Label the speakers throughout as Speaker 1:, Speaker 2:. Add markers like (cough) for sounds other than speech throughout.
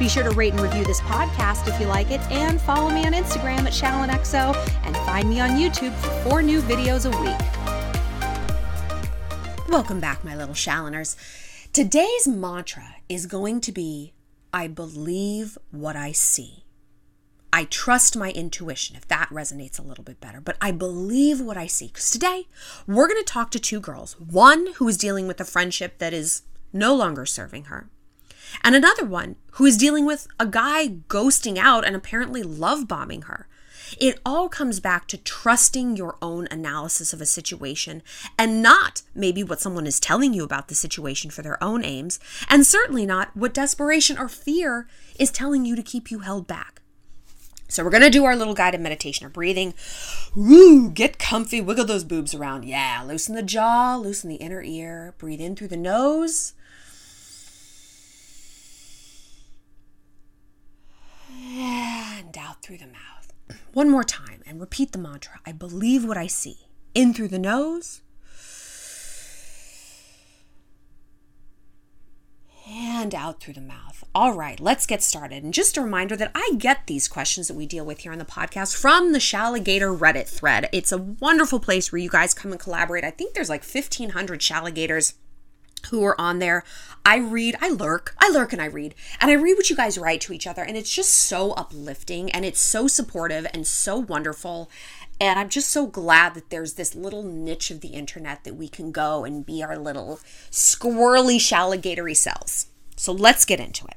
Speaker 1: Be sure to rate and review this podcast if you like it, and follow me on Instagram at ShallonXO, and find me on YouTube for four new videos a week. Welcome back, my little Shalloners. Today's mantra is going to be I believe what I see. I trust my intuition if that resonates a little bit better, but I believe what I see. Because today we're going to talk to two girls one who is dealing with a friendship that is no longer serving her, and another one who is dealing with a guy ghosting out and apparently love bombing her. It all comes back to trusting your own analysis of a situation and not maybe what someone is telling you about the situation for their own aims, and certainly not what desperation or fear is telling you to keep you held back. So we're going to do our little guided meditation of breathing. Woo, get comfy, wiggle those boobs around. Yeah, loosen the jaw, loosen the inner ear. Breathe in through the nose and out through the mouth. One more time and repeat the mantra I believe what I see. In through the nose and out through the mouth. All right, let's get started. And just a reminder that I get these questions that we deal with here on the podcast from the Shalligator Reddit thread. It's a wonderful place where you guys come and collaborate. I think there's like 1,500 Shalligators who are on there. I read, I lurk, I lurk and I read. And I read what you guys write to each other. And it's just so uplifting and it's so supportive and so wonderful. And I'm just so glad that there's this little niche of the internet that we can go and be our little squirrely, shalligatory selves. So let's get into it.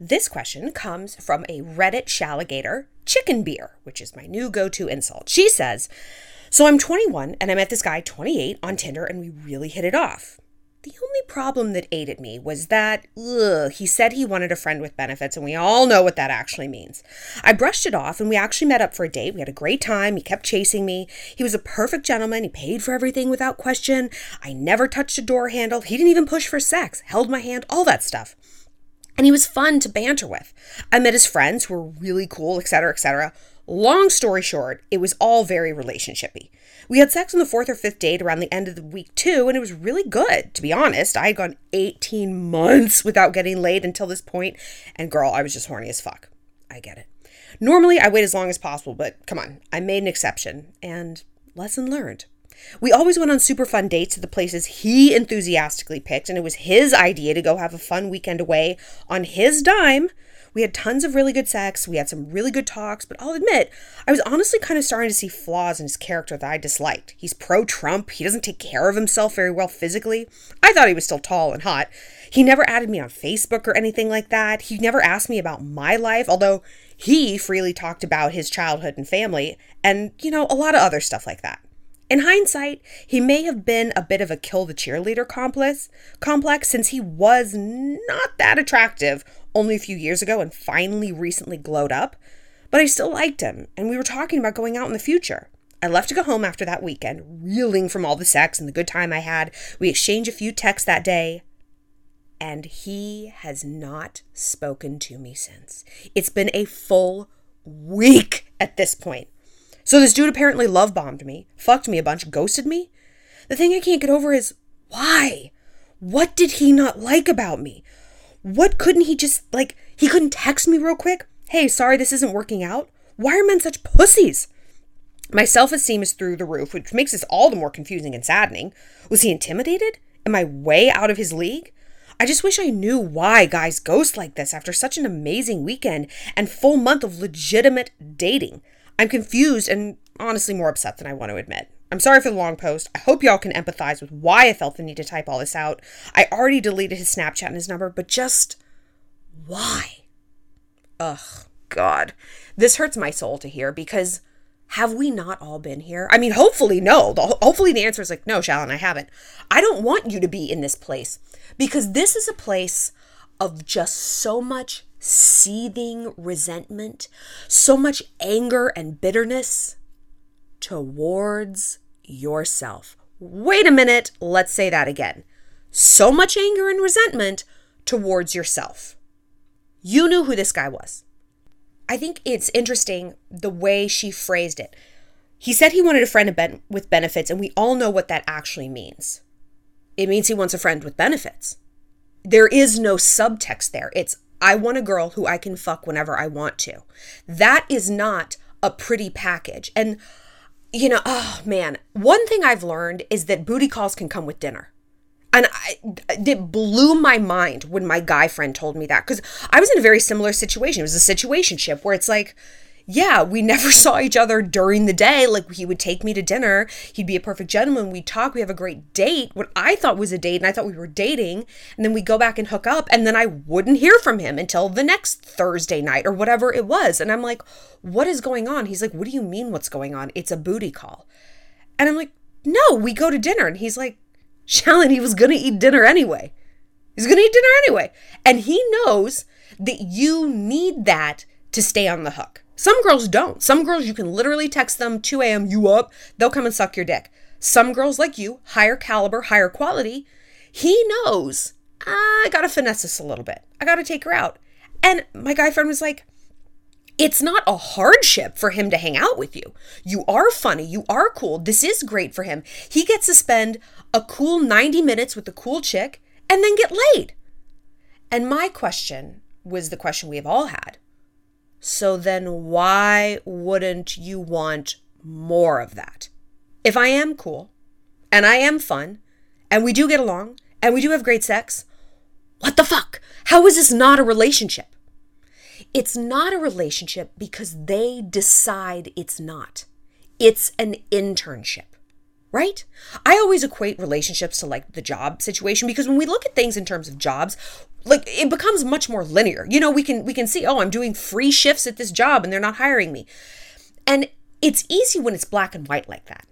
Speaker 1: This question comes from a Reddit shalligator, Chicken Beer, which is my new go to insult. She says, So I'm 21 and I met this guy 28 on Tinder and we really hit it off. The only problem that ate at me was that ugh, he said he wanted a friend with benefits, and we all know what that actually means. I brushed it off, and we actually met up for a date. We had a great time. He kept chasing me. He was a perfect gentleman. He paid for everything without question. I never touched a door handle. He didn't even push for sex, held my hand, all that stuff and he was fun to banter with. I met his friends who were really cool, etc., etc. Long story short, it was all very relationshipy. We had sex on the fourth or fifth date around the end of the week too, and it was really good. To be honest, I had gone 18 months without getting laid until this point, and girl, I was just horny as fuck. I get it. Normally, I wait as long as possible, but come on, I made an exception, and lesson learned. We always went on super fun dates to the places he enthusiastically picked, and it was his idea to go have a fun weekend away on his dime. We had tons of really good sex. We had some really good talks, but I'll admit, I was honestly kind of starting to see flaws in his character that I disliked. He's pro Trump. He doesn't take care of himself very well physically. I thought he was still tall and hot. He never added me on Facebook or anything like that. He never asked me about my life, although he freely talked about his childhood and family and, you know, a lot of other stuff like that. In hindsight, he may have been a bit of a kill the cheerleader complex, complex since he was not that attractive only a few years ago and finally recently glowed up. But I still liked him, and we were talking about going out in the future. I left to go home after that weekend, reeling from all the sex and the good time I had. We exchanged a few texts that day, and he has not spoken to me since. It's been a full week at this point. So this dude apparently love bombed me, fucked me a bunch, ghosted me. The thing I can't get over is why? What did he not like about me? What couldn't he just, like, he couldn't text me real quick? Hey, sorry, this isn't working out? Why are men such pussies? My self esteem is through the roof, which makes this all the more confusing and saddening. Was he intimidated? Am I way out of his league? I just wish I knew why guys ghost like this after such an amazing weekend and full month of legitimate dating. I'm confused and honestly more upset than I want to admit. I'm sorry for the long post. I hope y'all can empathize with why I felt the need to type all this out. I already deleted his Snapchat and his number, but just why? Ugh, God. This hurts my soul to hear because have we not all been here? I mean, hopefully, no. The, hopefully, the answer is like, no, Shallon, I haven't. I don't want you to be in this place because this is a place of just so much seething resentment, so much anger and bitterness towards yourself. Wait a minute, let's say that again. So much anger and resentment towards yourself. You knew who this guy was. I think it's interesting the way she phrased it. He said he wanted a friend with benefits, and we all know what that actually means. It means he wants a friend with benefits. There is no subtext there. It's, I want a girl who I can fuck whenever I want to. That is not a pretty package. And, you know, oh man, one thing I've learned is that booty calls can come with dinner. And I, it blew my mind when my guy friend told me that because I was in a very similar situation. It was a situationship where it's like, yeah, we (laughs) never saw each other during the day. Like he would take me to dinner. He'd be a perfect gentleman. We'd talk. We have a great date. What I thought was a date, and I thought we were dating. And then we go back and hook up, and then I wouldn't hear from him until the next Thursday night or whatever it was. And I'm like, what is going on? He's like, what do you mean? What's going on? It's a booty call. And I'm like, no, we go to dinner. And he's like, (laughs) Shallon, he was going to eat dinner anyway. He's going to eat dinner anyway. And he knows that you need that to stay on the hook. Some girls don't. Some girls, you can literally text them 2 a.m., you up, they'll come and suck your dick. Some girls like you, higher caliber, higher quality, he knows, I gotta finesse this a little bit. I gotta take her out. And my guy friend was like, it's not a hardship for him to hang out with you. You are funny. You are cool. This is great for him. He gets to spend a cool 90 minutes with a cool chick and then get laid. And my question was the question we have all had. So then why wouldn't you want more of that? If I am cool and I am fun and we do get along and we do have great sex, what the fuck? How is this not a relationship? It's not a relationship because they decide it's not. It's an internship, right? I always equate relationships to like the job situation because when we look at things in terms of jobs, like it becomes much more linear. You know, we can we can see, oh, I'm doing free shifts at this job and they're not hiring me. And it's easy when it's black and white like that.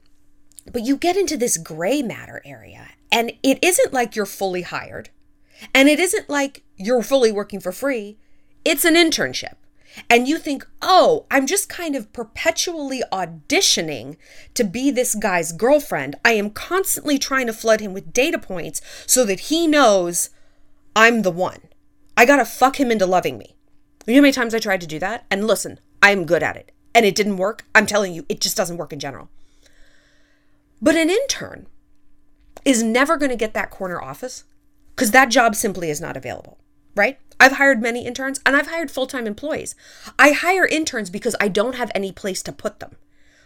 Speaker 1: But you get into this gray matter area and it isn't like you're fully hired. And it isn't like you're fully working for free. It's an internship. And you think, oh, I'm just kind of perpetually auditioning to be this guy's girlfriend. I am constantly trying to flood him with data points so that he knows I'm the one. I gotta fuck him into loving me. You know how many times I tried to do that? And listen, I'm good at it. And it didn't work. I'm telling you, it just doesn't work in general. But an intern is never gonna get that corner office because that job simply is not available, right? I've hired many interns and I've hired full time employees. I hire interns because I don't have any place to put them.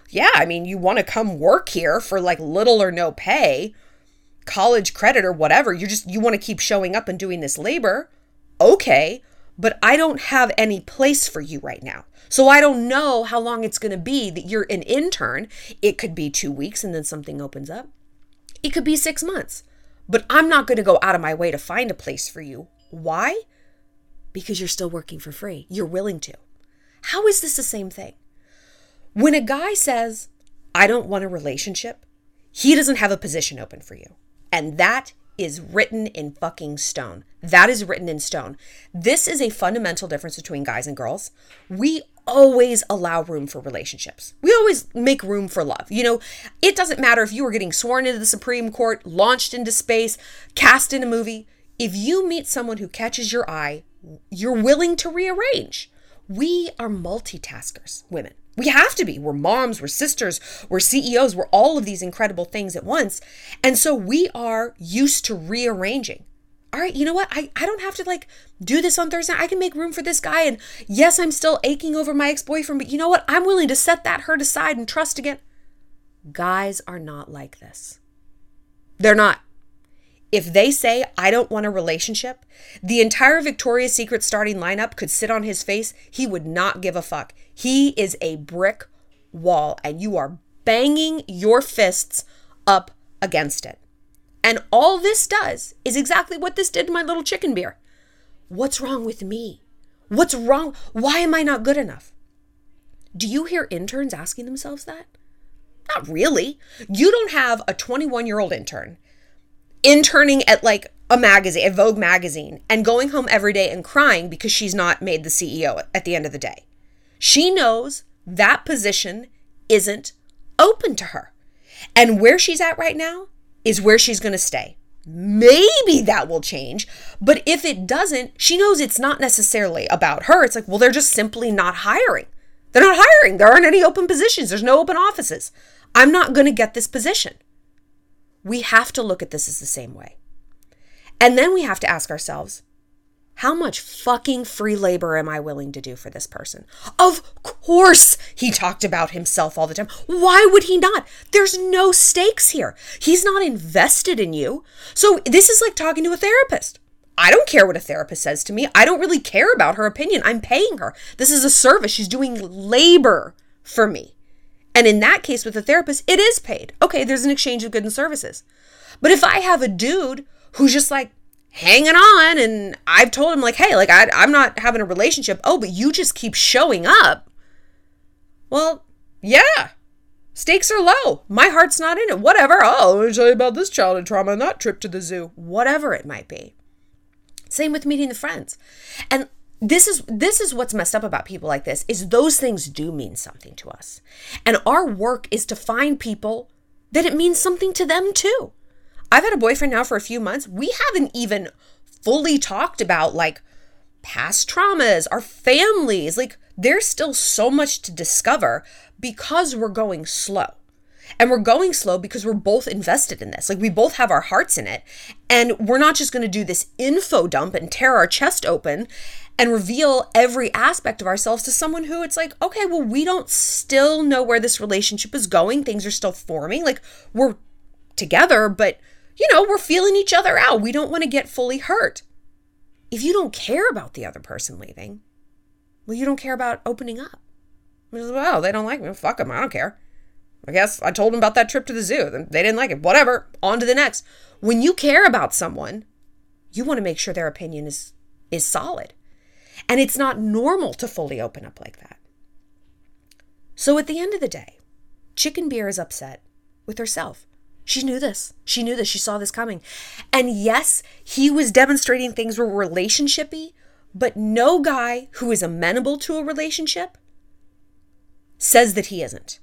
Speaker 1: Yeah, I mean, you want to come work here for like little or no pay, college credit or whatever. You just, you want to keep showing up and doing this labor. Okay, but I don't have any place for you right now. So I don't know how long it's going to be that you're an intern. It could be two weeks and then something opens up. It could be six months. But I'm not going to go out of my way to find a place for you. Why? because you're still working for free. You're willing to. How is this the same thing? When a guy says, I don't want a relationship, he doesn't have a position open for you. And that is written in fucking stone. That is written in stone. This is a fundamental difference between guys and girls. We always allow room for relationships. We always make room for love. You know, it doesn't matter if you were getting sworn into the Supreme Court, launched into space, cast in a movie. If you meet someone who catches your eye, you're willing to rearrange. We are multitaskers, women. We have to be. We're moms, we're sisters, we're CEOs, we're all of these incredible things at once. And so we are used to rearranging. All right, you know what? I, I don't have to like do this on Thursday. I can make room for this guy. And yes, I'm still aching over my ex boyfriend, but you know what? I'm willing to set that hurt aside and trust again. Guys are not like this. They're not. If they say, I don't want a relationship, the entire Victoria's Secret starting lineup could sit on his face. He would not give a fuck. He is a brick wall and you are banging your fists up against it. And all this does is exactly what this did to my little chicken beer. What's wrong with me? What's wrong? Why am I not good enough? Do you hear interns asking themselves that? Not really. You don't have a 21 year old intern interning at like a magazine, a Vogue magazine, and going home every day and crying because she's not made the CEO at the end of the day. She knows that position isn't open to her. And where she's at right now is where she's going to stay. Maybe that will change, but if it doesn't, she knows it's not necessarily about her. It's like, well, they're just simply not hiring. They're not hiring. There aren't any open positions. There's no open offices. I'm not going to get this position. We have to look at this as the same way. And then we have to ask ourselves, how much fucking free labor am I willing to do for this person? Of course, he talked about himself all the time. Why would he not? There's no stakes here. He's not invested in you. So, this is like talking to a therapist. I don't care what a therapist says to me. I don't really care about her opinion. I'm paying her. This is a service. She's doing labor for me. And in that case with a therapist, it is paid. Okay, there's an exchange of goods and services. But if I have a dude who's just like, hanging on and I've told him like, hey, like I, I'm not having a relationship. Oh, but you just keep showing up. Well, yeah. Stakes are low. My heart's not in it. Whatever. Oh, let me tell you about this childhood trauma and that trip to the zoo. Whatever it might be. Same with meeting the friends. And this is this is what's messed up about people like this is those things do mean something to us. And our work is to find people that it means something to them too. I've had a boyfriend now for a few months. We haven't even fully talked about like past traumas, our families. Like there's still so much to discover because we're going slow. And we're going slow because we're both invested in this. Like we both have our hearts in it. And we're not just going to do this info dump and tear our chest open and reveal every aspect of ourselves to someone who it's like, okay, well, we don't still know where this relationship is going. Things are still forming. Like we're together, but you know, we're feeling each other out. We don't want to get fully hurt. If you don't care about the other person leaving, well, you don't care about opening up. Well, they don't like me. Fuck them. I don't care. I guess I told them about that trip to the zoo. They didn't like it. Whatever. On to the next. When you care about someone, you want to make sure their opinion is is solid. And it's not normal to fully open up like that. So at the end of the day, Chicken Beer is upset with herself. She knew this. She knew this. She saw this coming. And yes, he was demonstrating things were relationshipy, but no guy who is amenable to a relationship says that he isn't.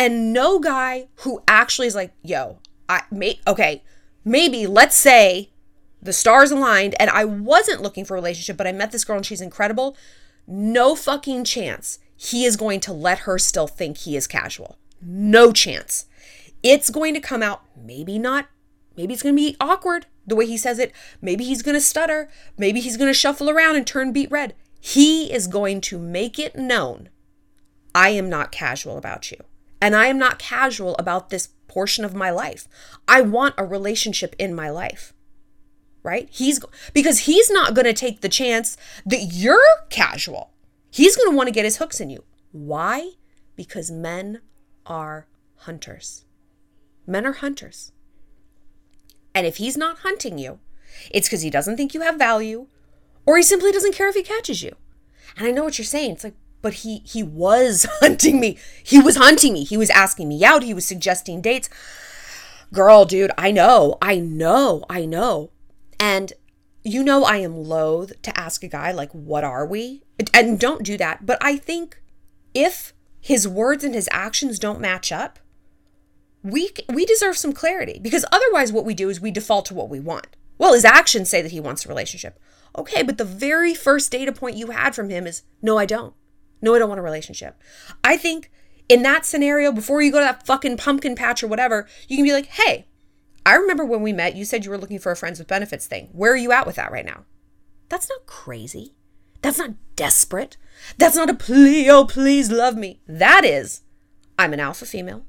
Speaker 1: And no guy who actually is like, yo, I may okay, maybe let's say the stars aligned and I wasn't looking for a relationship, but I met this girl and she's incredible. No fucking chance he is going to let her still think he is casual. No chance. It's going to come out, maybe not, maybe it's going to be awkward the way he says it. Maybe he's going to stutter. Maybe he's going to shuffle around and turn beet red. He is going to make it known I am not casual about you. And I am not casual about this portion of my life. I want a relationship in my life. Right? He's because he's not going to take the chance that you're casual. He's going to want to get his hooks in you. Why? Because men are hunters. Men are hunters. And if he's not hunting you, it's because he doesn't think you have value or he simply doesn't care if he catches you. And I know what you're saying. It's like, but he he was (laughs) hunting me. He was hunting me. He was asking me out. He was suggesting dates. Girl, dude, I know. I know. I know. And you know I am loath to ask a guy like what are we? And don't do that. But I think if his words and his actions don't match up, we we deserve some clarity because otherwise what we do is we default to what we want. Well, his actions say that he wants a relationship. Okay, but the very first data point you had from him is no, I don't. No, I don't want a relationship. I think in that scenario, before you go to that fucking pumpkin patch or whatever, you can be like, hey, I remember when we met, you said you were looking for a friends with benefits thing. Where are you at with that right now? That's not crazy. That's not desperate. That's not a plea, oh, please love me. That is, I'm an alpha female.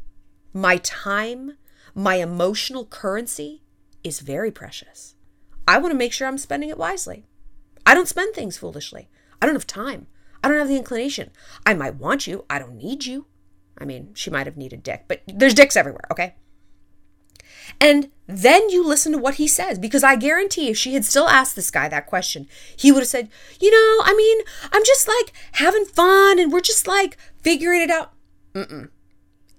Speaker 1: My time, my emotional currency is very precious. I want to make sure I'm spending it wisely. I don't spend things foolishly. I don't have time. I don't have the inclination. I might want you. I don't need you. I mean, she might have needed dick, but there's dicks everywhere, okay? And then you listen to what he says because I guarantee if she had still asked this guy that question, he would have said, You know, I mean, I'm just like having fun and we're just like figuring it out. Mm-mm.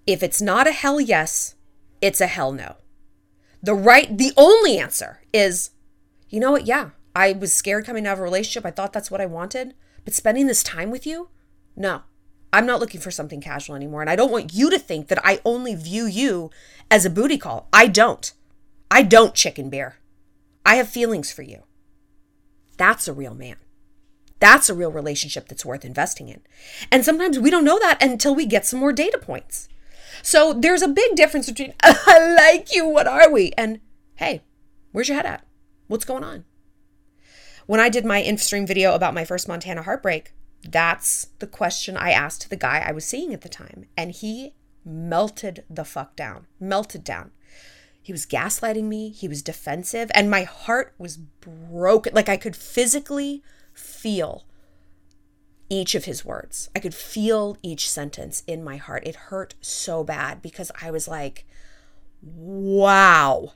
Speaker 1: If it's not a hell yes, it's a hell no. The right, the only answer is, You know what? Yeah, I was scared coming out of a relationship. I thought that's what I wanted. But spending this time with you? No. I'm not looking for something casual anymore. And I don't want you to think that I only view you as a booty call. I don't. I don't, chicken bear. I have feelings for you. That's a real man. That's a real relationship that's worth investing in. And sometimes we don't know that until we get some more data points. So there's a big difference between, (laughs) I like you, what are we? And hey, where's your head at? What's going on? When I did my InStream video about my first Montana heartbreak, that's the question I asked the guy I was seeing at the time. And he melted the fuck down, melted down. He was gaslighting me. He was defensive. And my heart was broken. Like I could physically feel each of his words. I could feel each sentence in my heart. It hurt so bad because I was like, wow,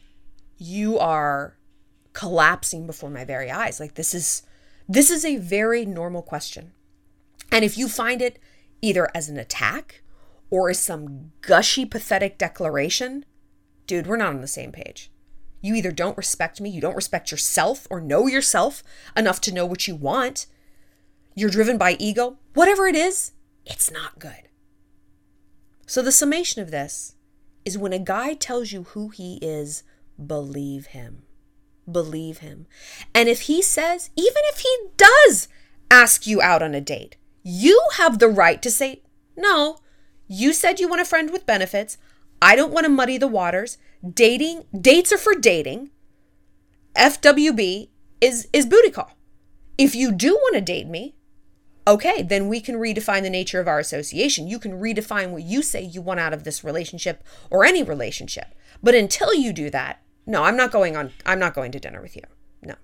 Speaker 1: you are collapsing before my very eyes. Like this is this is a very normal question. And if you find it either as an attack or as some gushy, pathetic declaration, dude, we're not on the same page. You either don't respect me, you don't respect yourself or know yourself enough to know what you want. You're driven by ego, whatever it is, it's not good. So, the summation of this is when a guy tells you who he is, believe him. Believe him. And if he says, even if he does ask you out on a date, you have the right to say, no, you said you want a friend with benefits. I don't want to muddy the waters. Dating, dates are for dating. FWB is is booty call. If you do want to date me, okay, then we can redefine the nature of our association. You can redefine what you say you want out of this relationship or any relationship. But until you do that, no, I'm not going on I'm not going to dinner with you. No.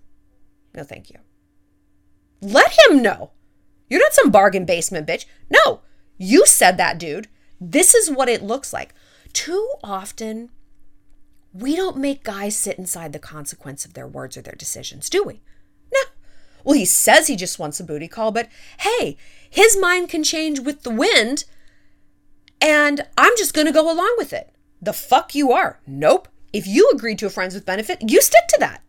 Speaker 1: No, thank you. Let him know. You're not some bargain basement bitch. No, you said that, dude. This is what it looks like. Too often, we don't make guys sit inside the consequence of their words or their decisions, do we? No. Well, he says he just wants a booty call, but hey, his mind can change with the wind, and I'm just going to go along with it. The fuck you are. Nope. If you agreed to a friends with benefit, you stick to that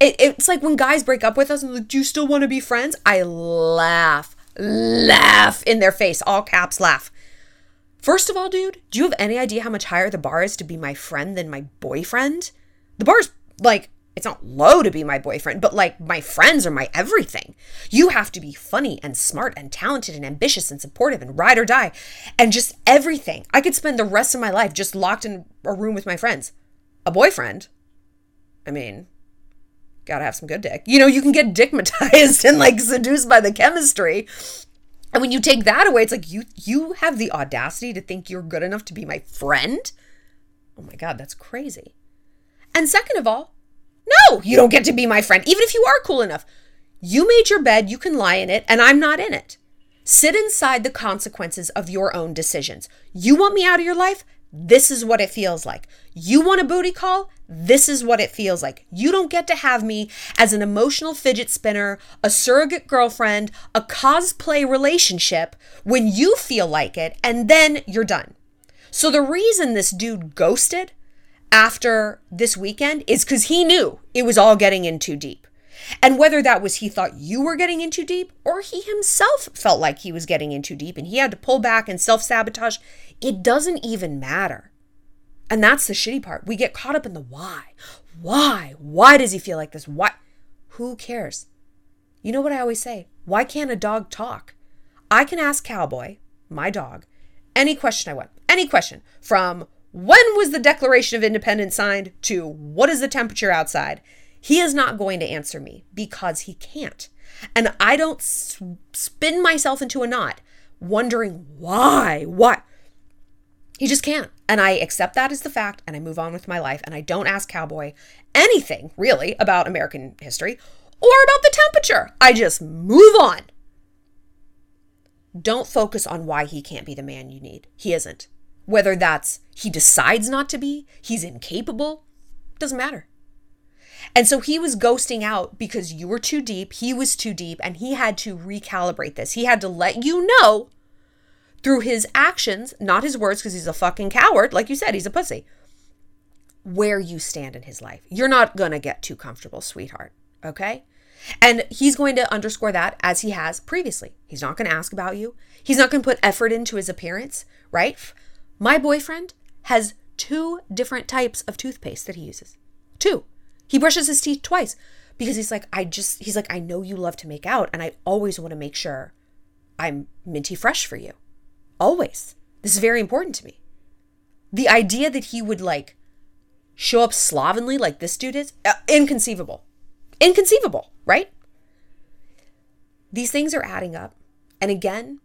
Speaker 1: it, it's like when guys break up with us and like, do you still want to be friends? I laugh, laugh in their face, all caps laugh. First of all, dude, do you have any idea how much higher the bar is to be my friend than my boyfriend? The bar's like, it's not low to be my boyfriend, but like my friends are my everything. You have to be funny and smart and talented and ambitious and supportive and ride or die and just everything. I could spend the rest of my life just locked in a room with my friends. A boyfriend? I mean, gotta have some good dick. You know, you can get dickmatized (laughs) and like seduced by the chemistry. And when you take that away, it's like you you have the audacity to think you're good enough to be my friend? Oh my god, that's crazy. And second of all, no, you don't get to be my friend, even if you are cool enough. You made your bed, you can lie in it, and I'm not in it. Sit inside the consequences of your own decisions. You want me out of your life? This is what it feels like. You want a booty call? This is what it feels like. You don't get to have me as an emotional fidget spinner, a surrogate girlfriend, a cosplay relationship when you feel like it, and then you're done. So the reason this dude ghosted after this weekend is because he knew it was all getting in too deep. And whether that was he thought you were getting in too deep or he himself felt like he was getting in too deep and he had to pull back and self sabotage, it doesn't even matter. And that's the shitty part. We get caught up in the why. Why? Why does he feel like this? Why? Who cares? You know what I always say? Why can't a dog talk? I can ask Cowboy, my dog, any question I want. Any question from when was the Declaration of Independence signed to what is the temperature outside? He is not going to answer me because he can't. And I don't spin myself into a knot wondering why, why. He just can't. And I accept that as the fact and I move on with my life and I don't ask Cowboy anything really about American history or about the temperature. I just move on. Don't focus on why he can't be the man you need. He isn't. Whether that's he decides not to be, he's incapable, doesn't matter. And so he was ghosting out because you were too deep, he was too deep, and he had to recalibrate this. He had to let you know through his actions, not his words, because he's a fucking coward. Like you said, he's a pussy. Where you stand in his life. You're not going to get too comfortable, sweetheart. Okay? And he's going to underscore that as he has previously. He's not going to ask about you. He's not going to put effort into his appearance, right? My boyfriend has two different types of toothpaste that he uses. Two. He brushes his teeth twice because he's like, I just, he's like, I know you love to make out and I always want to make sure I'm minty fresh for you. Always. This is very important to me. The idea that he would like show up slovenly like this dude is uh, inconceivable. Inconceivable, right? These things are adding up. And again,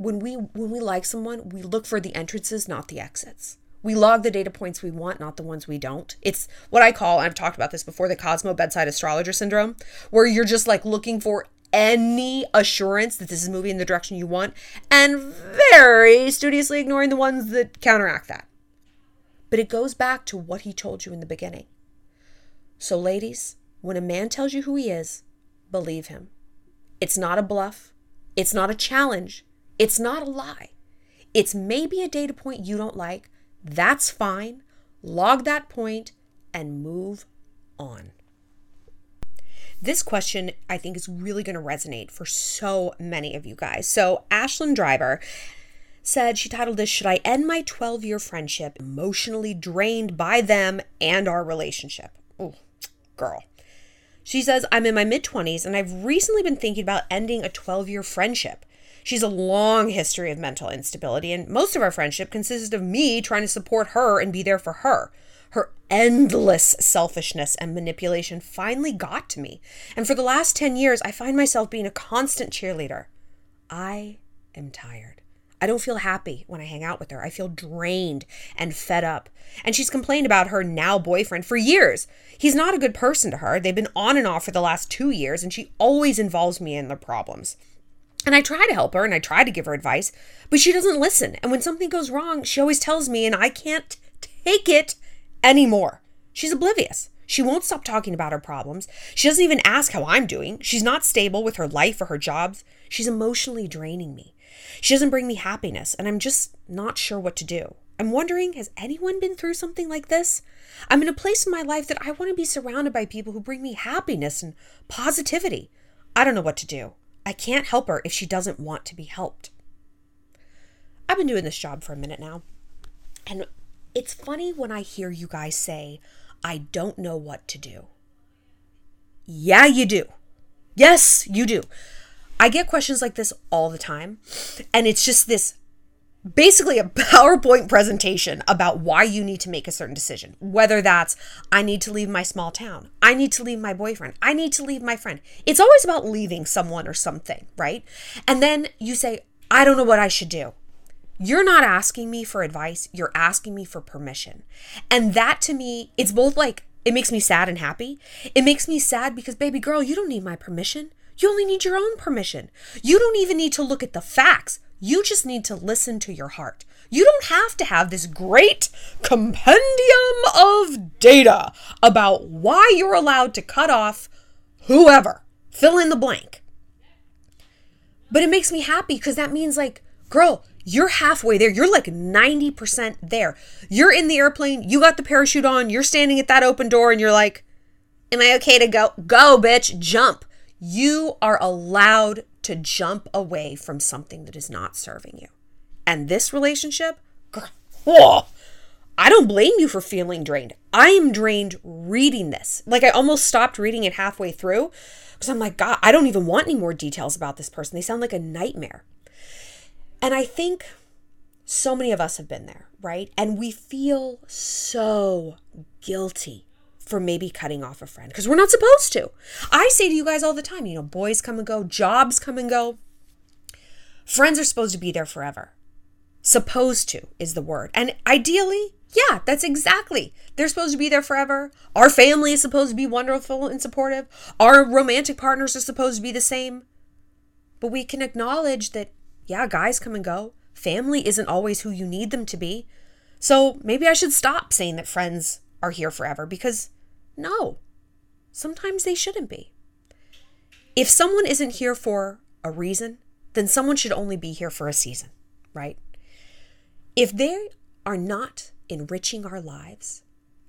Speaker 1: when we when we like someone, we look for the entrances, not the exits. We log the data points we want, not the ones we don't. It's what I call, I've talked about this before, the Cosmo bedside astrologer syndrome, where you're just like looking for any assurance that this is moving in the direction you want and very studiously ignoring the ones that counteract that. But it goes back to what he told you in the beginning. So, ladies, when a man tells you who he is, believe him. It's not a bluff, it's not a challenge, it's not a lie. It's maybe a data point you don't like, that's fine. Log that point and move on. This question, I think, is really going to resonate for so many of you guys. So, Ashlyn Driver said she titled this Should I End My 12 Year Friendship Emotionally Drained by Them and Our Relationship? Oh, girl. She says, I'm in my mid 20s and I've recently been thinking about ending a 12 year friendship. She's a long history of mental instability, and most of our friendship consisted of me trying to support her and be there for her. Her endless selfishness and manipulation finally got to me, and for the last 10 years, I find myself being a constant cheerleader. I am tired. I don't feel happy when I hang out with her. I feel drained and fed up. And she's complained about her now boyfriend for years. He's not a good person to her. They've been on and off for the last two years, and she always involves me in their problems. And I try to help her and I try to give her advice, but she doesn't listen. And when something goes wrong, she always tells me, and I can't take it anymore. She's oblivious. She won't stop talking about her problems. She doesn't even ask how I'm doing. She's not stable with her life or her jobs. She's emotionally draining me. She doesn't bring me happiness, and I'm just not sure what to do. I'm wondering has anyone been through something like this? I'm in a place in my life that I want to be surrounded by people who bring me happiness and positivity. I don't know what to do. I can't help her if she doesn't want to be helped. I've been doing this job for a minute now, and it's funny when I hear you guys say, I don't know what to do. Yeah, you do. Yes, you do. I get questions like this all the time, and it's just this basically a (laughs) PowerPoint presentation about why you need to make a certain decision. Whether that's, I need to leave my small town, I need to leave my boyfriend, I need to leave my friend. It's always about leaving someone or something, right? And then you say, I don't know what I should do. You're not asking me for advice, you're asking me for permission. And that to me, it's both like, it makes me sad and happy. It makes me sad because, baby girl, you don't need my permission. You only need your own permission. You don't even need to look at the facts. You just need to listen to your heart. You don't have to have this great compendium of data about why you're allowed to cut off whoever. Fill in the blank. But it makes me happy because that means, like, girl, you're halfway there. You're like 90% there. You're in the airplane, you got the parachute on, you're standing at that open door, and you're like, Am I okay to go? Go, bitch, jump. You are allowed to jump away from something that is not serving you. And this relationship, girl, I don't blame you for feeling drained. I am drained reading this. Like I almost stopped reading it halfway through because I'm like, God, I don't even want any more details about this person. They sound like a nightmare. And I think so many of us have been there, right? And we feel so guilty for maybe cutting off a friend because we're not supposed to. I say to you guys all the time, you know, boys come and go, jobs come and go. Friends are supposed to be there forever. Supposed to is the word. And ideally, yeah, that's exactly. They're supposed to be there forever. Our family is supposed to be wonderful and supportive. Our romantic partners are supposed to be the same. But we can acknowledge that Yeah, guys come and go. Family isn't always who you need them to be. So maybe I should stop saying that friends are here forever because no, sometimes they shouldn't be. If someone isn't here for a reason, then someone should only be here for a season, right? If they are not enriching our lives,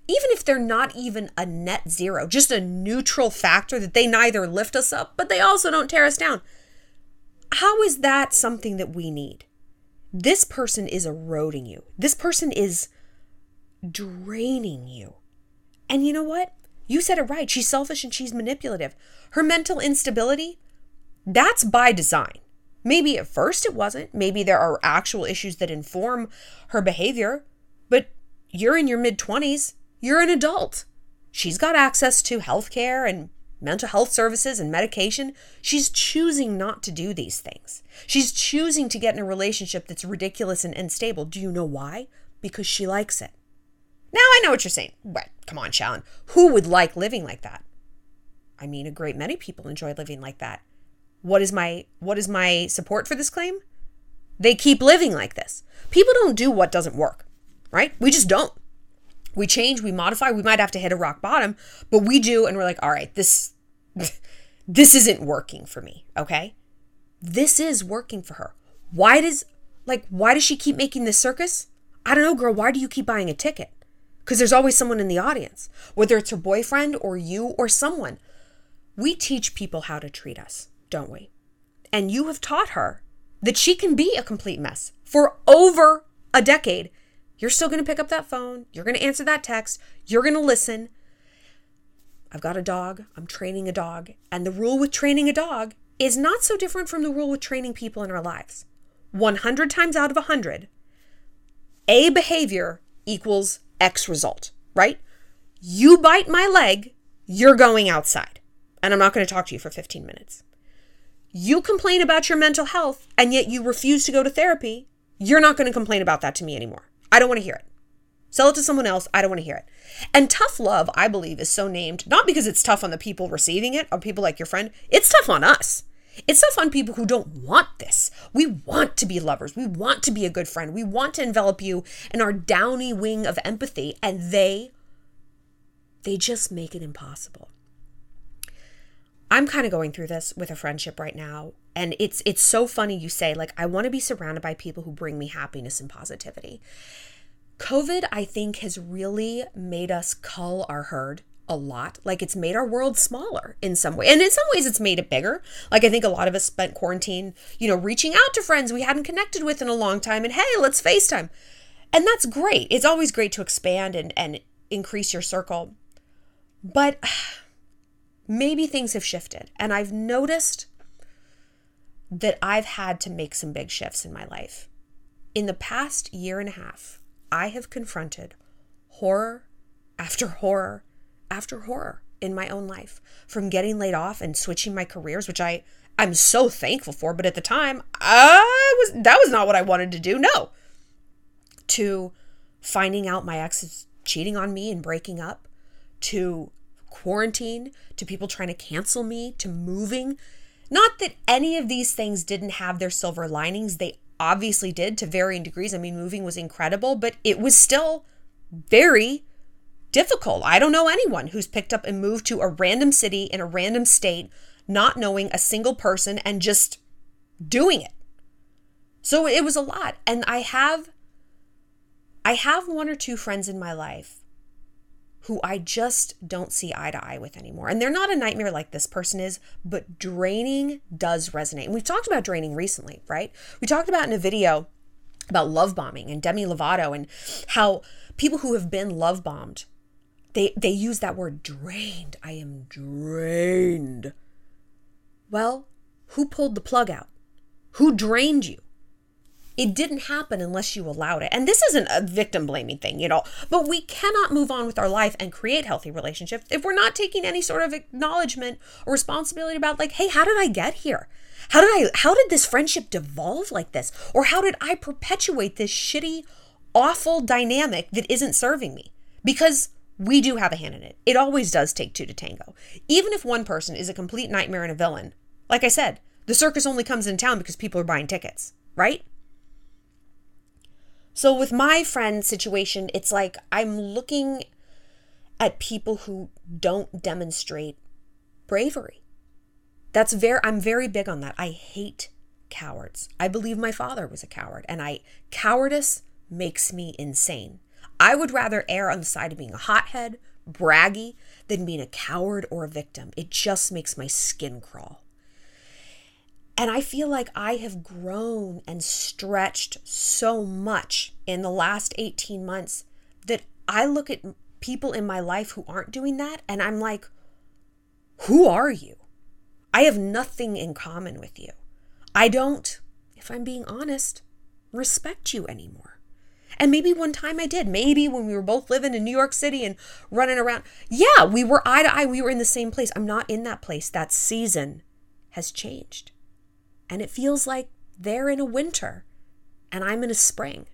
Speaker 1: even if they're not even a net zero, just a neutral factor that they neither lift us up, but they also don't tear us down, how is that something that we need? This person is eroding you. This person is draining you. And you know what? You said it right. She's selfish and she's manipulative. Her mental instability, that's by design. Maybe at first it wasn't. Maybe there are actual issues that inform her behavior, but you're in your mid 20s. You're an adult. She's got access to healthcare and mental health services and medication. She's choosing not to do these things. She's choosing to get in a relationship that's ridiculous and unstable. Do you know why? Because she likes it. Now I know what you're saying. But come on, Shallon. Who would like living like that? I mean, a great many people enjoy living like that. What is my what is my support for this claim? They keep living like this. People don't do what doesn't work, right? We just don't. We change, we modify, we might have to hit a rock bottom, but we do and we're like, "All right, this (laughs) this isn't working for me, okay? This is working for her. Why does like why does she keep making this circus? I don't know, girl, why do you keep buying a ticket? Because there's always someone in the audience, whether it's her boyfriend or you or someone. We teach people how to treat us don't we? And you have taught her that she can be a complete mess for over a decade. You're still going to pick up that phone. You're going to answer that text. You're going to listen. I've got a dog. I'm training a dog. And the rule with training a dog is not so different from the rule with training people in our lives. 100 times out of 100, A behavior equals X result, right? You bite my leg, you're going outside. And I'm not going to talk to you for 15 minutes you complain about your mental health and yet you refuse to go to therapy, you're not going to complain about that to me anymore. I don't want to hear it. Sell it to someone else. I don't want to hear it. And tough love, I believe, is so named not because it's tough on the people receiving it, or people like your friend. It's tough on us. It's tough on people who don't want this. We want to be lovers. We want to be a good friend. We want to envelop you in our downy wing of empathy, and they, they just make it impossible. I'm kind of going through this with a friendship right now and it's it's so funny you say like I want to be surrounded by people who bring me happiness and positivity. COVID I think has really made us cull our herd a lot. Like it's made our world smaller in some way. And in some ways it's made it bigger. Like I think a lot of us spent quarantine, you know, reaching out to friends we hadn't connected with in a long time and hey, let's FaceTime. And that's great. It's always great to expand and and increase your circle. But (sighs) maybe things have shifted. And I've noticed that I've had to make some big shifts in my life. In the past year and a half, I have confronted horror after (laughs) horror after horror in my own life from getting laid off and switching my careers which I I'm so thankful for but at the time I was that was not what I wanted to do no to finding out my ex is cheating on me and breaking up to quarantine, to people trying to cancel me, to moving. Not that any of these things didn't have their silver linings. They obviously did to varying degrees. I mean, moving was incredible, but it was still very difficult. I don't know anyone who's picked up and moved to a random city in a random state, not knowing a single person and just doing it. So it was a lot. And I have I have one or two friends in my life who I just don't see eye to eye with anymore. And they're not a nightmare like this person is, but draining does resonate. And we've talked about draining recently, right? We talked about in a video about love bombing and Demi Lovato and how people who have been love bombed they they use that word drained. I am drained. Well, who pulled the plug out? Who drained you? It didn't happen unless you allowed it. And this isn't a victim blaming thing, you know, but we cannot move on with our life and create healthy relationships if we're not taking any sort of acknowledgement or responsibility about like, hey, how did I get here? How did I how did this friendship devolve like this? Or how did I perpetuate this shitty, awful dynamic that isn't serving me? Because we do have a hand in it. It always does take two to tango. Even if one person is a complete nightmare and a villain, like I said, the circus only comes in town because people are buying tickets. right? So with my friend situation, it's like I'm looking at people who don't demonstrate bravery. That's very I'm very big on that. I hate cowards. I believe my father was a coward and I cowardice makes me insane. I would rather err on the side of being a hothead, braggy, than being a coward or a victim. It just makes my skin crawl. And I feel like I have grown and stretched so much in the last 18 months that I look at people in my life who aren't doing that and I'm like, who are you? I have nothing in common with you. I don't, if I'm being honest, respect you anymore. And maybe one time I did. Maybe when we were both living in New York City and running around. Yeah, we were eye to eye. We were in the same place. I'm not in that place. That season has changed. And it feels like they're in a winter and I'm in a spring.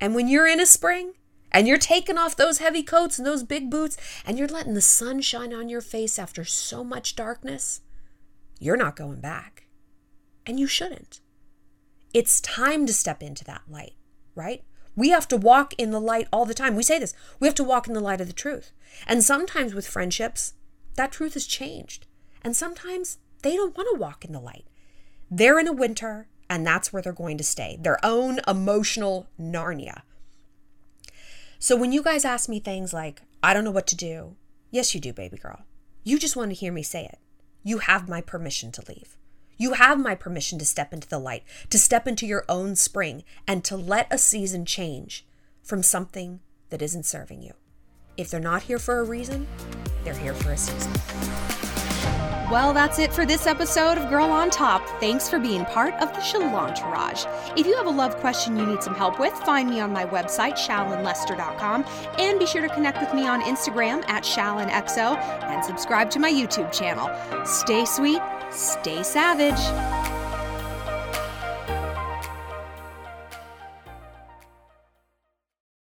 Speaker 1: And when you're in a spring and you're taking off those heavy coats and those big boots and you're letting the sun shine on your face after so much darkness, you're not going back. And you shouldn't. It's time to step into that light, right? We have to walk in the light all the time. We say this we have to walk in the light of the truth. And sometimes with friendships, that truth has changed. And sometimes they don't want to walk in the light. They're in a winter, and that's where they're going to stay their own emotional Narnia. So when you guys ask me things like, I don't know what to do, yes, you do, baby girl. You just want to hear me say it. You have my permission to leave. You have my permission to step into the light, to step into your own spring, and to let a season change from something that isn't serving you. If they're not here for a reason, they're here for a season.
Speaker 2: Well, that's it for this episode of Girl on Top. Thanks for being part of the Shalantourage. If you have a love question you need some help with, find me on my website, shallonlester.com, and be sure to connect with me on Instagram at shallonxo and subscribe to my YouTube channel. Stay sweet, stay savage.